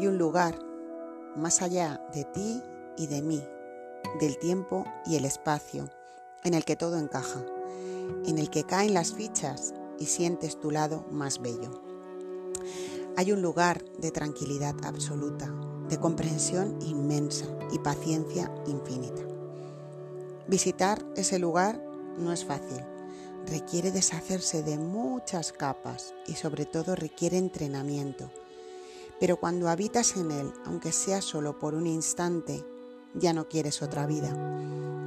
Hay un lugar más allá de ti y de mí, del tiempo y el espacio, en el que todo encaja, en el que caen las fichas y sientes tu lado más bello. Hay un lugar de tranquilidad absoluta, de comprensión inmensa y paciencia infinita. Visitar ese lugar no es fácil, requiere deshacerse de muchas capas y sobre todo requiere entrenamiento. Pero cuando habitas en él, aunque sea solo por un instante, ya no quieres otra vida.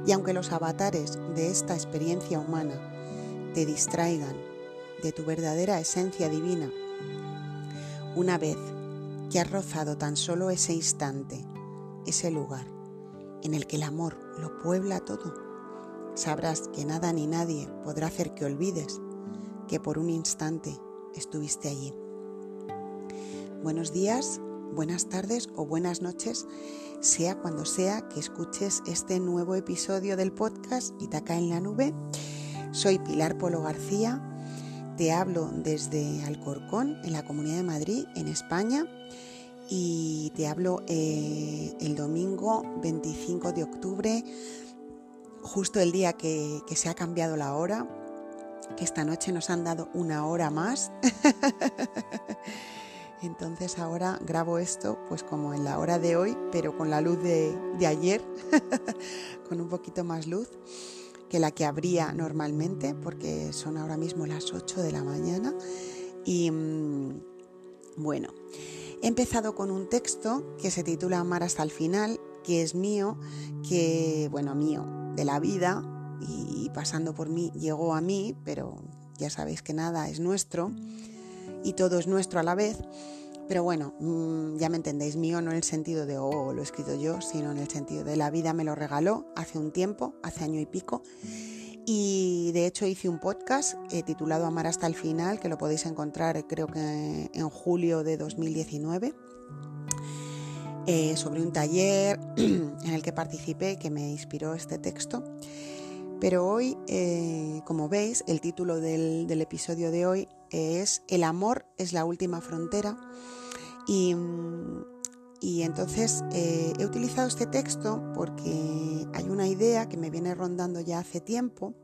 Y aunque los avatares de esta experiencia humana te distraigan de tu verdadera esencia divina, una vez que has rozado tan solo ese instante, ese lugar en el que el amor lo puebla todo, sabrás que nada ni nadie podrá hacer que olvides que por un instante estuviste allí. Buenos días, buenas tardes o buenas noches, sea cuando sea que escuches este nuevo episodio del podcast Itaca en la Nube. Soy Pilar Polo García, te hablo desde Alcorcón, en la Comunidad de Madrid, en España, y te hablo eh, el domingo 25 de octubre justo el día que, se ha cambiado la hora, que esta noche nos han dado una hora más. Entonces ahora grabo esto pues como en la hora de hoy, pero con la luz de, ayer, con un poquito más luz que la que habría normalmente, porque son ahora mismo las 8 de la mañana. Y mm, bueno, he empezado con un texto que se titula Amar hasta el final, que es mío, que, bueno, mío, de la vida y pasando por mí llegó a mí, pero ya sabéis que nada es nuestro y todo es nuestro a la vez. Pero bueno, mm, ya me entendéis, mío no en el sentido de, oh, lo he escrito yo, sino en el sentido de la vida me lo regaló hace un tiempo, hace año y pico. Y de hecho hice un podcast eh, titulado Amar hasta el final, que lo podéis encontrar creo que en julio de 2019. Eh, sobre un taller en el que participé que me inspiró este texto. Pero hoy, eh, como veis, el título del, episodio de hoy es El amor es la última frontera. Y, entonces eh, he utilizado este texto porque hay una idea que me viene rondando ya hace tiempo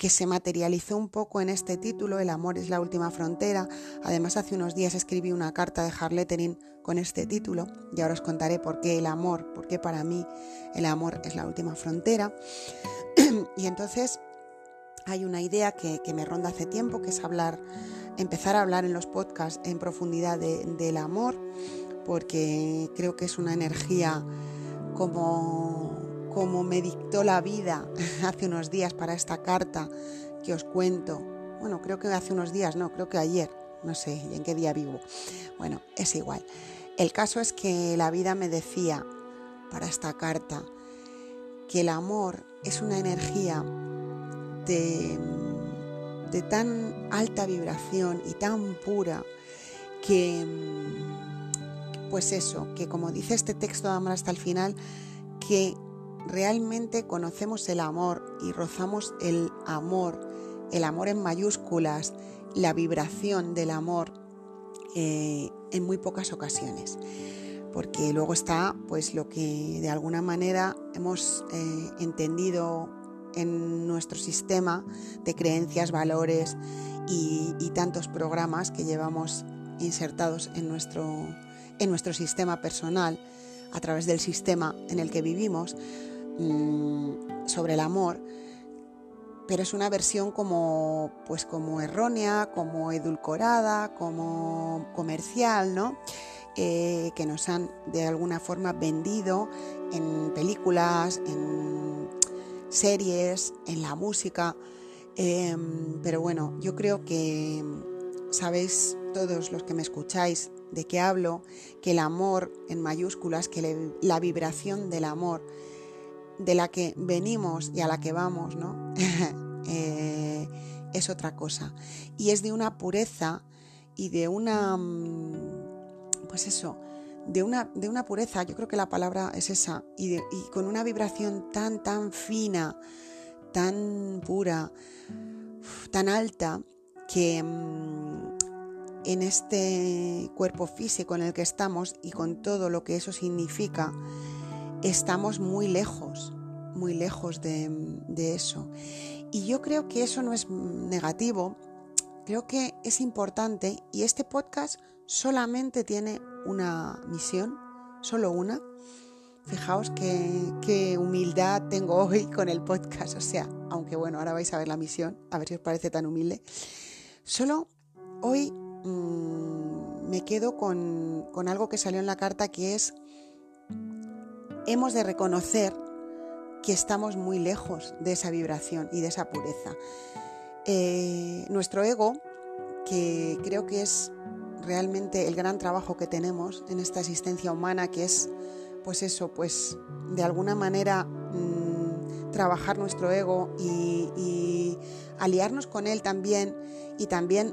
que se materializó un poco en este título, El amor es la última frontera. Además, hace unos días escribí una carta de Harlettering con este título y ahora os contaré por qué el amor, por qué para mí el amor es la última frontera. y entonces hay una idea que, me ronda hace tiempo, que es hablar, empezar a hablar en los podcasts en profundidad del amor, porque creo que es una energía como como me dictó la vida hace unos días para esta carta que os cuento. Bueno, creo que hace unos días, no, creo que ayer, no sé en qué día vivo. Bueno, es igual. El caso es que la vida me decía para esta carta que el amor es una energía de, tan alta vibración y tan pura que, pues eso, que como dice este texto de Amor hasta el final, que realmente conocemos el amor y rozamos el amor, el amor en mayúsculas, la vibración del amor eh, en muy pocas ocasiones. Porque luego está pues lo que de alguna manera hemos eh, entendido en nuestro sistema de creencias, valores y, tantos programas que llevamos insertados en nuestro, en nuestro sistema personal a través del sistema en el que vivimos, Mm, sobre el amor, pero es una versión como, pues como errónea, como edulcorada, como comercial, ¿no? Eh, que nos han de alguna forma vendido en películas, en series, en la música. Em, pero bueno, yo creo que sabéis todos los que me escucháis de qué hablo, que el amor en mayúsculas, que la vibración del amor de la que venimos y a la que vamos, ¿no? Eh, es otra cosa. Y es de una pureza y de una, mm, pues eso, de una, de una pureza, yo creo que la palabra es esa, y, con una vibración tan, tan fina, tan pura, tan alta, que, mm, en este cuerpo físico en el que estamos y con todo lo que eso significa, estamos muy lejos, muy lejos de, de eso. Y yo creo que eso no es negativo, creo que es importante y este podcast solamente tiene una misión, solo una. Fijaos qué, humildad tengo hoy con el podcast, o sea, aunque bueno, ahora vais a ver la misión, a ver si os parece tan humilde. Solo hoy mmm, me quedo con, con algo que salió en la carta que es, hemos de reconocer que estamos muy lejos de esa vibración y de esa pureza. Eh, nuestro ego, que creo que es realmente el gran trabajo que tenemos en esta existencia humana, que es, pues eso, pues de alguna manera mmm, trabajar nuestro ego y, y, aliarnos con él también y también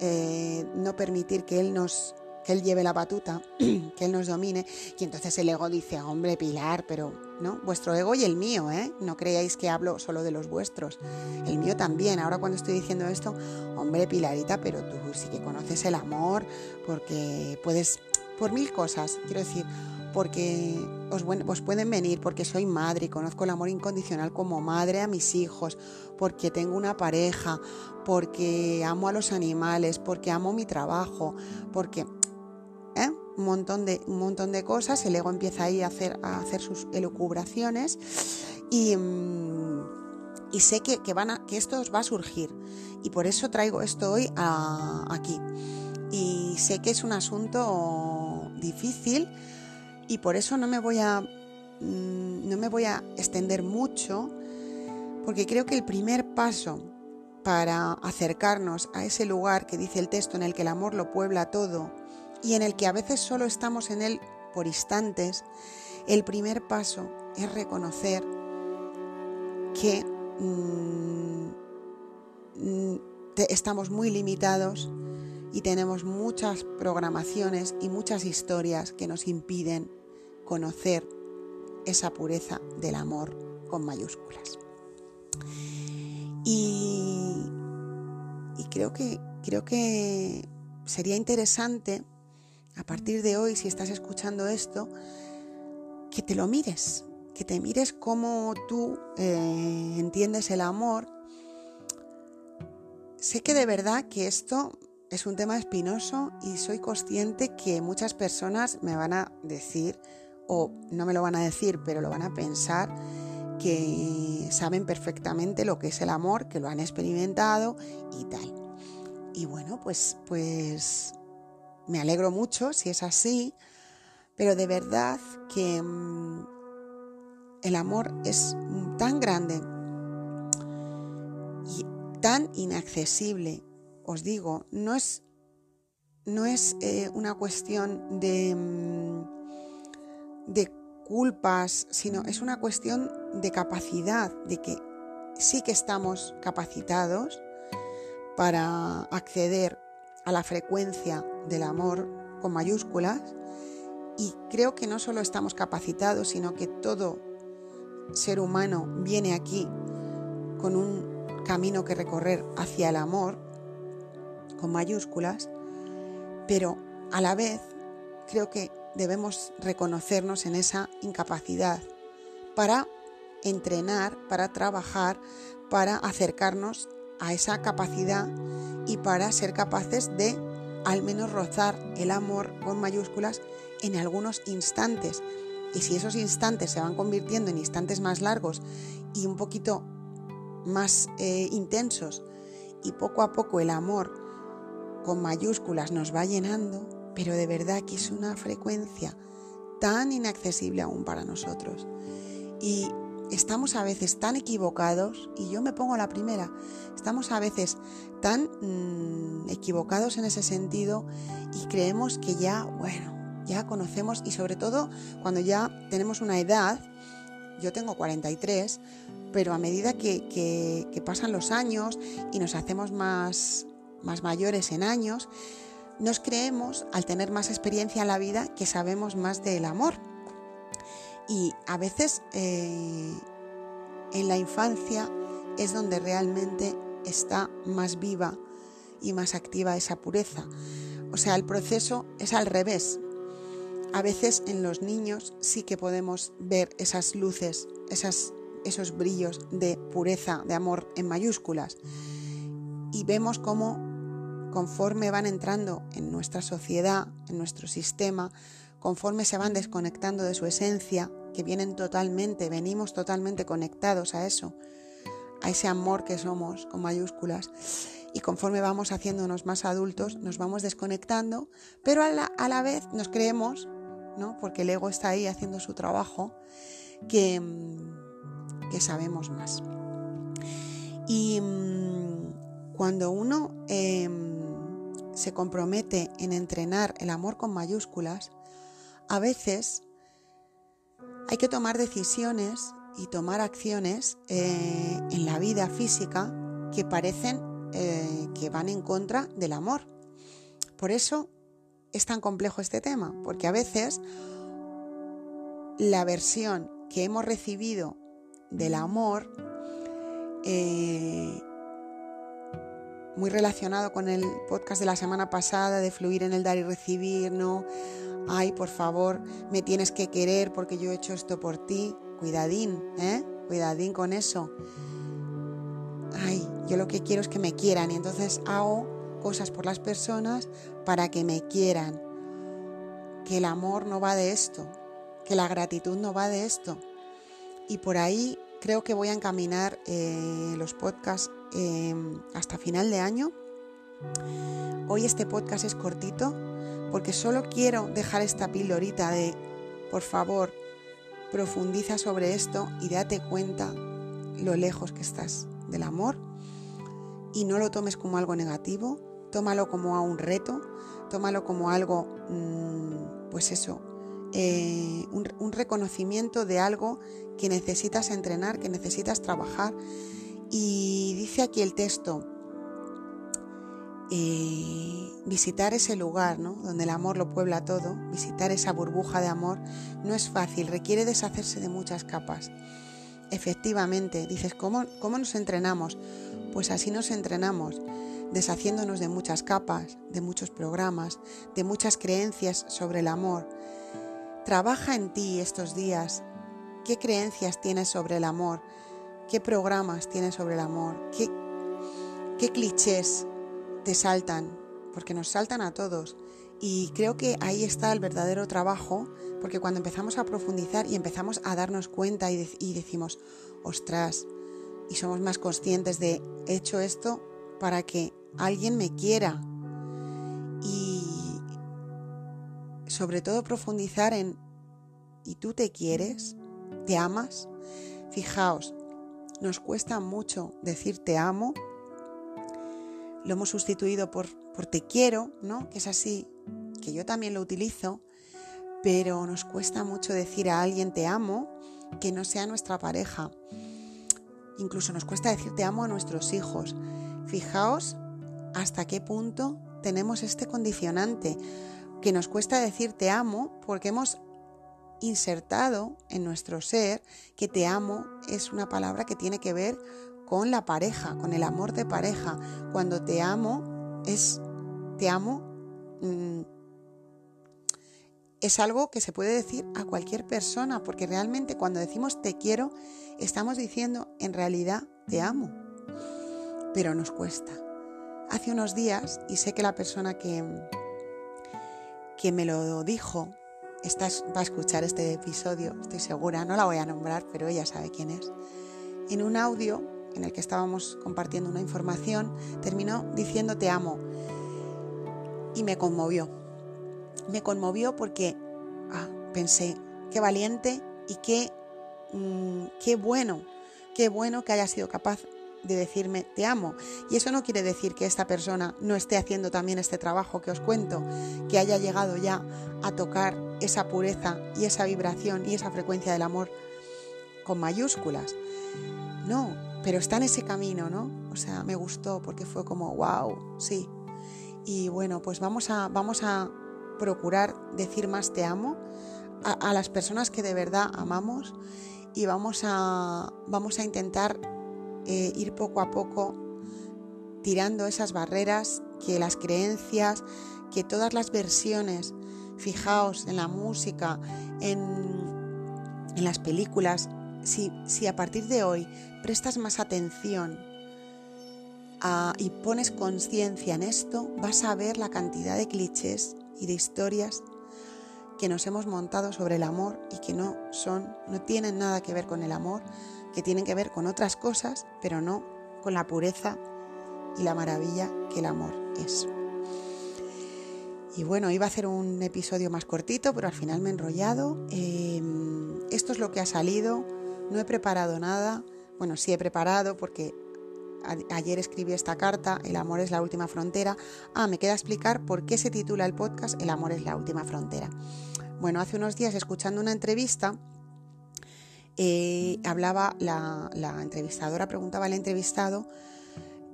eh, no permitir que él nos que él lleve la batuta, que él nos domine, y entonces el ego dice, hombre, Pilar, pero no, vuestro ego y el mío, ¿eh? No creáis que hablo solo de los vuestros, el mío también. Ahora cuando estoy diciendo esto, hombre, Pilarita, pero tú sí que conoces el amor, porque puedes, por mil cosas, quiero decir, porque os, os, pueden venir, porque soy madre y conozco el amor incondicional como madre a mis hijos, porque tengo una pareja, porque amo a los animales, porque amo mi trabajo, porque. Montón de, un montón de cosas, el ego empieza ahí a hacer, a hacer sus elucubraciones y, mm, y sé que, que, van a, que esto os va a surgir y por eso traigo esto hoy aquí. Y sé que es un asunto difícil y por eso no me voy a, mm, no me voy a extender mucho porque creo que el primer paso para acercarnos a ese lugar que dice el texto en el que el amor lo puebla todo y en el que a veces solo estamos en él por instantes, el primer paso es reconocer que mm, estamos muy limitados y tenemos muchas programaciones y muchas historias que nos impiden conocer esa pureza del amor con mayúsculas. Y, y creo que creo que sería interesante a partir de hoy, si estás escuchando esto, que te lo mires, que te mires cómo tú eh, entiendes el amor. Sé que de verdad que esto es un tema espinoso y soy consciente que muchas personas me van a decir, o no me lo van a decir, pero lo van a pensar, que saben perfectamente lo que es el amor, que lo han experimentado y tal. Y bueno, pues, pues me alegro mucho si es así, pero de verdad que mm, el amor es tan grande y tan inaccesible. Os digo, no es, no es eh, una cuestión de, mm, de culpas, sino es una cuestión de capacidad, de que sí que estamos capacitados para acceder a la frecuencia del amor con mayúsculas y creo que no solo estamos capacitados, sino que todo ser humano viene aquí con un camino que recorrer hacia el amor con mayúsculas, pero a la vez creo que debemos reconocernos en esa incapacidad para entrenar, para trabajar, para acercarnos a esa capacidad y para ser capaces de al menos rozar el amor con mayúsculas en algunos instantes. Y si esos instantes se van convirtiendo en instantes más largos y un poquito más eh, intensos y poco a poco el amor con mayúsculas nos va llenando, pero de verdad que es una frecuencia tan inaccesible aún para nosotros. Y estamos a veces tan equivocados, y yo me pongo la primera, estamos a veces tan mm, equivocados en ese sentido y creemos que ya, bueno, ya conocemos y sobre todo cuando ya tenemos una edad, yo tengo 43, pero a medida que, que pasan los años y nos hacemos más, más mayores en años, nos creemos, al tener más experiencia en la vida, que sabemos más del amor y a veces eh, en la infancia es donde realmente está más viva y más activa esa pureza. O sea, el proceso es al revés. A veces en los niños sí que podemos ver esas luces, esas, esos brillos de pureza, de amor en mayúsculas. Y vemos cómo conforme van entrando en nuestra sociedad, en nuestro sistema, conforme se van desconectando de su esencia, que vienen totalmente, venimos totalmente conectados a eso, a ese amor que somos con mayúsculas. Y conforme vamos haciéndonos más adultos, nos vamos desconectando, pero a la, vez nos creemos, ¿no? porque el ego está ahí haciendo su trabajo, que, mm, que sabemos más. Y mm, cuando uno em, se compromete en entrenar el amor con mayúsculas, a veces hay que tomar decisiones y tomar acciones eh, en la vida física que parecen eh, que van en contra del amor. Por eso es tan complejo este tema, porque a veces la versión que hemos recibido del amor, eh, muy relacionado con el podcast de la semana pasada de fluir en el dar y recibir, ¿no? Ay, por favor, me tienes que querer porque yo he hecho esto por ti. Cuidadín, ¿eh? Cuidadín con eso. Ay, yo lo que quiero es que me quieran y entonces hago cosas por las personas para que me quieran. Que el amor no va de esto, que la gratitud no va de esto. Y por ahí creo que voy a encaminar eh, los podcasts em, hasta final de año. Hoy este podcast es cortito porque solo quiero dejar esta pildorita de, por favor, Profundiza sobre esto y date cuenta lo lejos que estás del amor y no lo tomes como algo negativo, tómalo como a un reto, tómalo como algo, mm, pues eso, eh, un, reconocimiento de algo que necesitas entrenar, que necesitas trabajar. Y dice aquí el texto, eh, visitar ese lugar ¿no? donde el amor lo puebla todo, visitar esa burbuja de amor, no es fácil, requiere deshacerse de muchas capas. Efectivamente, dices, ¿cómo, ¿cómo nos entrenamos? Pues así nos entrenamos, deshaciéndonos de muchas capas, de muchos programas, de muchas creencias sobre el amor. Trabaja en ti estos días. ¿Qué creencias tienes sobre el amor? ¿Qué programas tienes sobre el amor? ¿Qué, qué clichés te saltan, porque nos saltan a todos. Y creo que ahí está el verdadero trabajo, porque cuando empezamos a profundizar y empezamos a darnos cuenta y, decimos, ostras, y somos más conscientes de, he hecho esto para que alguien me quiera. Y sobre todo profundizar en, ¿y tú te quieres? ¿Te amas? Fijaos, nos cuesta mucho decir te amo lo hemos sustituido por, por te quiero, ¿no? Que es así, que yo también lo utilizo, pero nos cuesta mucho decir a alguien te amo que no sea nuestra pareja. Incluso nos cuesta decir te amo a nuestros hijos. Fijaos hasta qué punto tenemos este condicionante, que nos cuesta decir te amo porque hemos insertado en nuestro ser que te amo es una palabra que tiene que ver con la pareja, con el amor de pareja. Cuando te amo, es, te amo, mm, es algo que se puede decir a cualquier persona, porque realmente cuando decimos te quiero, estamos diciendo en realidad te amo, pero nos cuesta. Hace unos días, y sé que la persona que, que me lo dijo, está, va a escuchar este episodio, estoy segura, no la voy a nombrar, pero ella sabe quién es. En un audio en el que estábamos compartiendo una información, terminó diciendo te amo. Y me conmovió. Me conmovió porque ah, pensé, qué valiente y qué, mm, qué bueno, qué bueno que haya sido capaz de decirme te amo. Y eso no quiere decir que esta persona no esté haciendo también este trabajo que os cuento, que haya llegado ya a tocar esa pureza y esa vibración y esa frecuencia del amor con mayúsculas. No, pero está en ese camino, ¿no? O sea, me gustó porque fue como, wow, sí. Y bueno, pues vamos a, vamos a procurar decir más te amo a, las personas que de verdad amamos y vamos a, vamos a intentar eh, ir poco a poco tirando esas barreras, que las creencias, que todas las versiones, fijaos en la música, en, en las películas, si, a partir de hoy prestas más atención y pones conciencia en esto, vas a ver la cantidad de clichés y de historias que nos hemos montado sobre el amor y que no son, no tienen nada que ver con el amor, que tienen que ver con otras cosas, pero no con la pureza y la maravilla que el amor es. Y bueno, iba a hacer un episodio más cortito, pero al final me he enrollado. Em, esto es lo que ha salido. No he preparado nada. Bueno, sí he preparado porque ayer escribí esta carta, El amor es la última frontera. Ah, me queda explicar por qué se titula el podcast El amor es la última frontera. Bueno, hace unos días escuchando una entrevista, eh, hablaba, la, entrevistadora preguntaba al entrevistado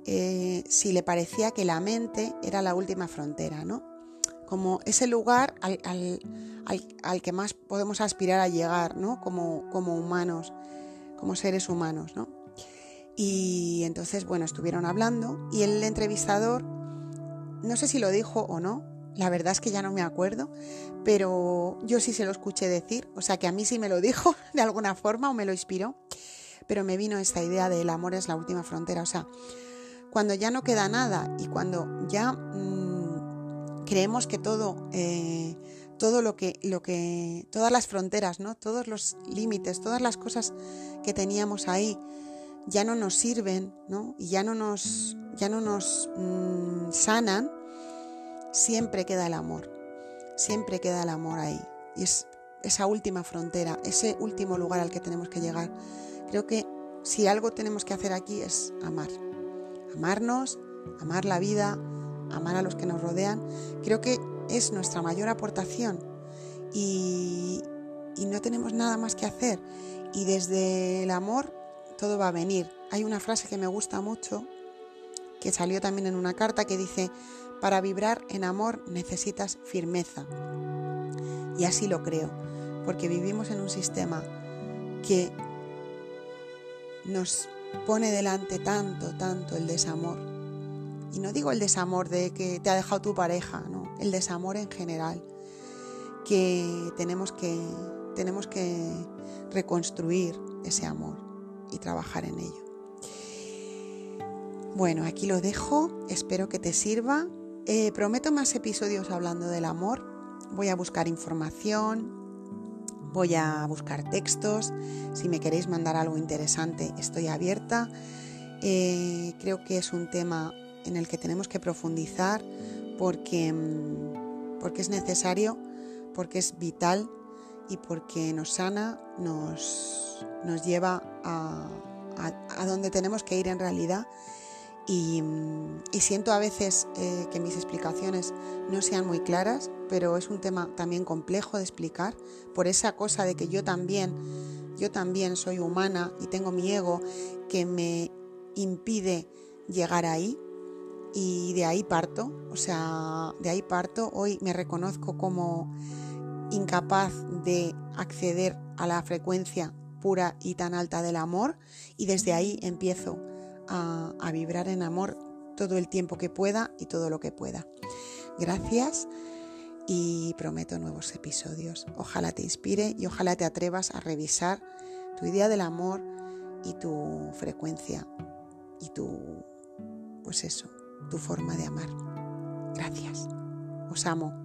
eh, si le parecía que la mente era la última frontera, ¿no? Como ese lugar al, al, que más podemos aspirar a llegar, ¿no? Como, como humanos, como seres humanos, ¿no? Y entonces, bueno, estuvieron hablando y el entrevistador, no sé si lo dijo o no, la verdad es que ya no me acuerdo, pero yo sí se lo escuché decir, o sea que a mí sí me lo dijo de alguna forma o me lo inspiró, pero me vino esta idea de el amor es la última frontera, o sea, cuando ya no queda nada y cuando ya mmm, creemos que todo, eh, todo lo que, lo que, todas las fronteras, ¿no? todos los límites, todas las cosas que teníamos ahí, ya no nos sirven, ¿no? Y ya no nos, ya no nos mmm, sanan, siempre queda el amor, siempre queda el amor ahí. Y es esa última frontera, ese último lugar al que tenemos que llegar. Creo que si algo tenemos que hacer aquí es amar. Amarnos, amar la vida, amar a los que nos rodean. Creo que es nuestra mayor aportación y, y no tenemos nada más que hacer. Y desde el amor todo va a venir. Hay una frase que me gusta mucho, que salió también en una carta, que dice, para vibrar en amor necesitas firmeza. Y así lo creo, porque vivimos en un sistema que nos pone delante tanto, tanto el desamor. Y no digo el desamor de que te ha dejado tu pareja, no, el desamor en general, que tenemos que, tenemos que reconstruir ese amor y trabajar en ello. Bueno, aquí lo dejo, espero que te sirva. Eh, prometo más episodios hablando del amor. Voy a buscar información, voy a buscar textos. Si me queréis mandar algo interesante, estoy abierta. Eh, creo que es un tema en el que tenemos que profundizar porque, mm, porque es necesario, porque es vital y porque nos sana, nos, nos lleva a, a, donde tenemos que ir en realidad. Y, y siento a veces eh, que mis explicaciones no sean muy claras, pero es un tema también complejo de explicar por esa cosa de que yo también, yo también soy humana y tengo mi ego que me impide llegar ahí y de ahí parto, o sea, de ahí parto. Hoy me reconozco como incapaz de acceder a la frecuencia pura y tan alta del amor y desde ahí empiezo a, a, vibrar en amor todo el tiempo que pueda y todo lo que pueda. Gracias y prometo nuevos episodios. Ojalá te inspire y ojalá te atrevas a revisar tu idea del amor y tu frecuencia y tu, pues eso, tu forma de amar. Gracias. Os amo.